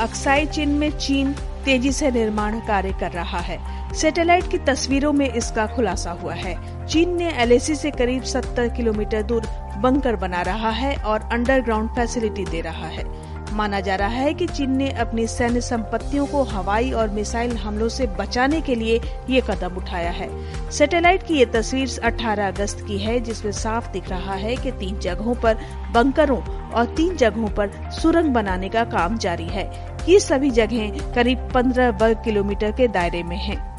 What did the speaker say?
Aksai चीन में चीन तेज़ी से निर्माण कार्य कर रहा है। सैटेलाइट की तस्वीरों में इसका खुलासा हुआ है। चीन ने एलएसी से करीब 70 किलोमीटर दूर बंकर बना रहा है और अंडरग्राउंड फैसिलिटी दे रहा है। माना जा रहा है कि चीन ने अपनी सैन्य संपत्तियों को हवाई और मिसाइल हमलों से बचाने के लिए ये कदम उठाया है सैटेलाइट की ये तस्वीर 18 अगस्त की है, जिसमें साफ़ दिख रहा है कि तीन जगहों पर बंकरों और तीन जगहों पर सुरंग बनाने का काम जारी है ये सभी जगहें करीब 15 वर्ग किलोमीटर के दायरे में हैं।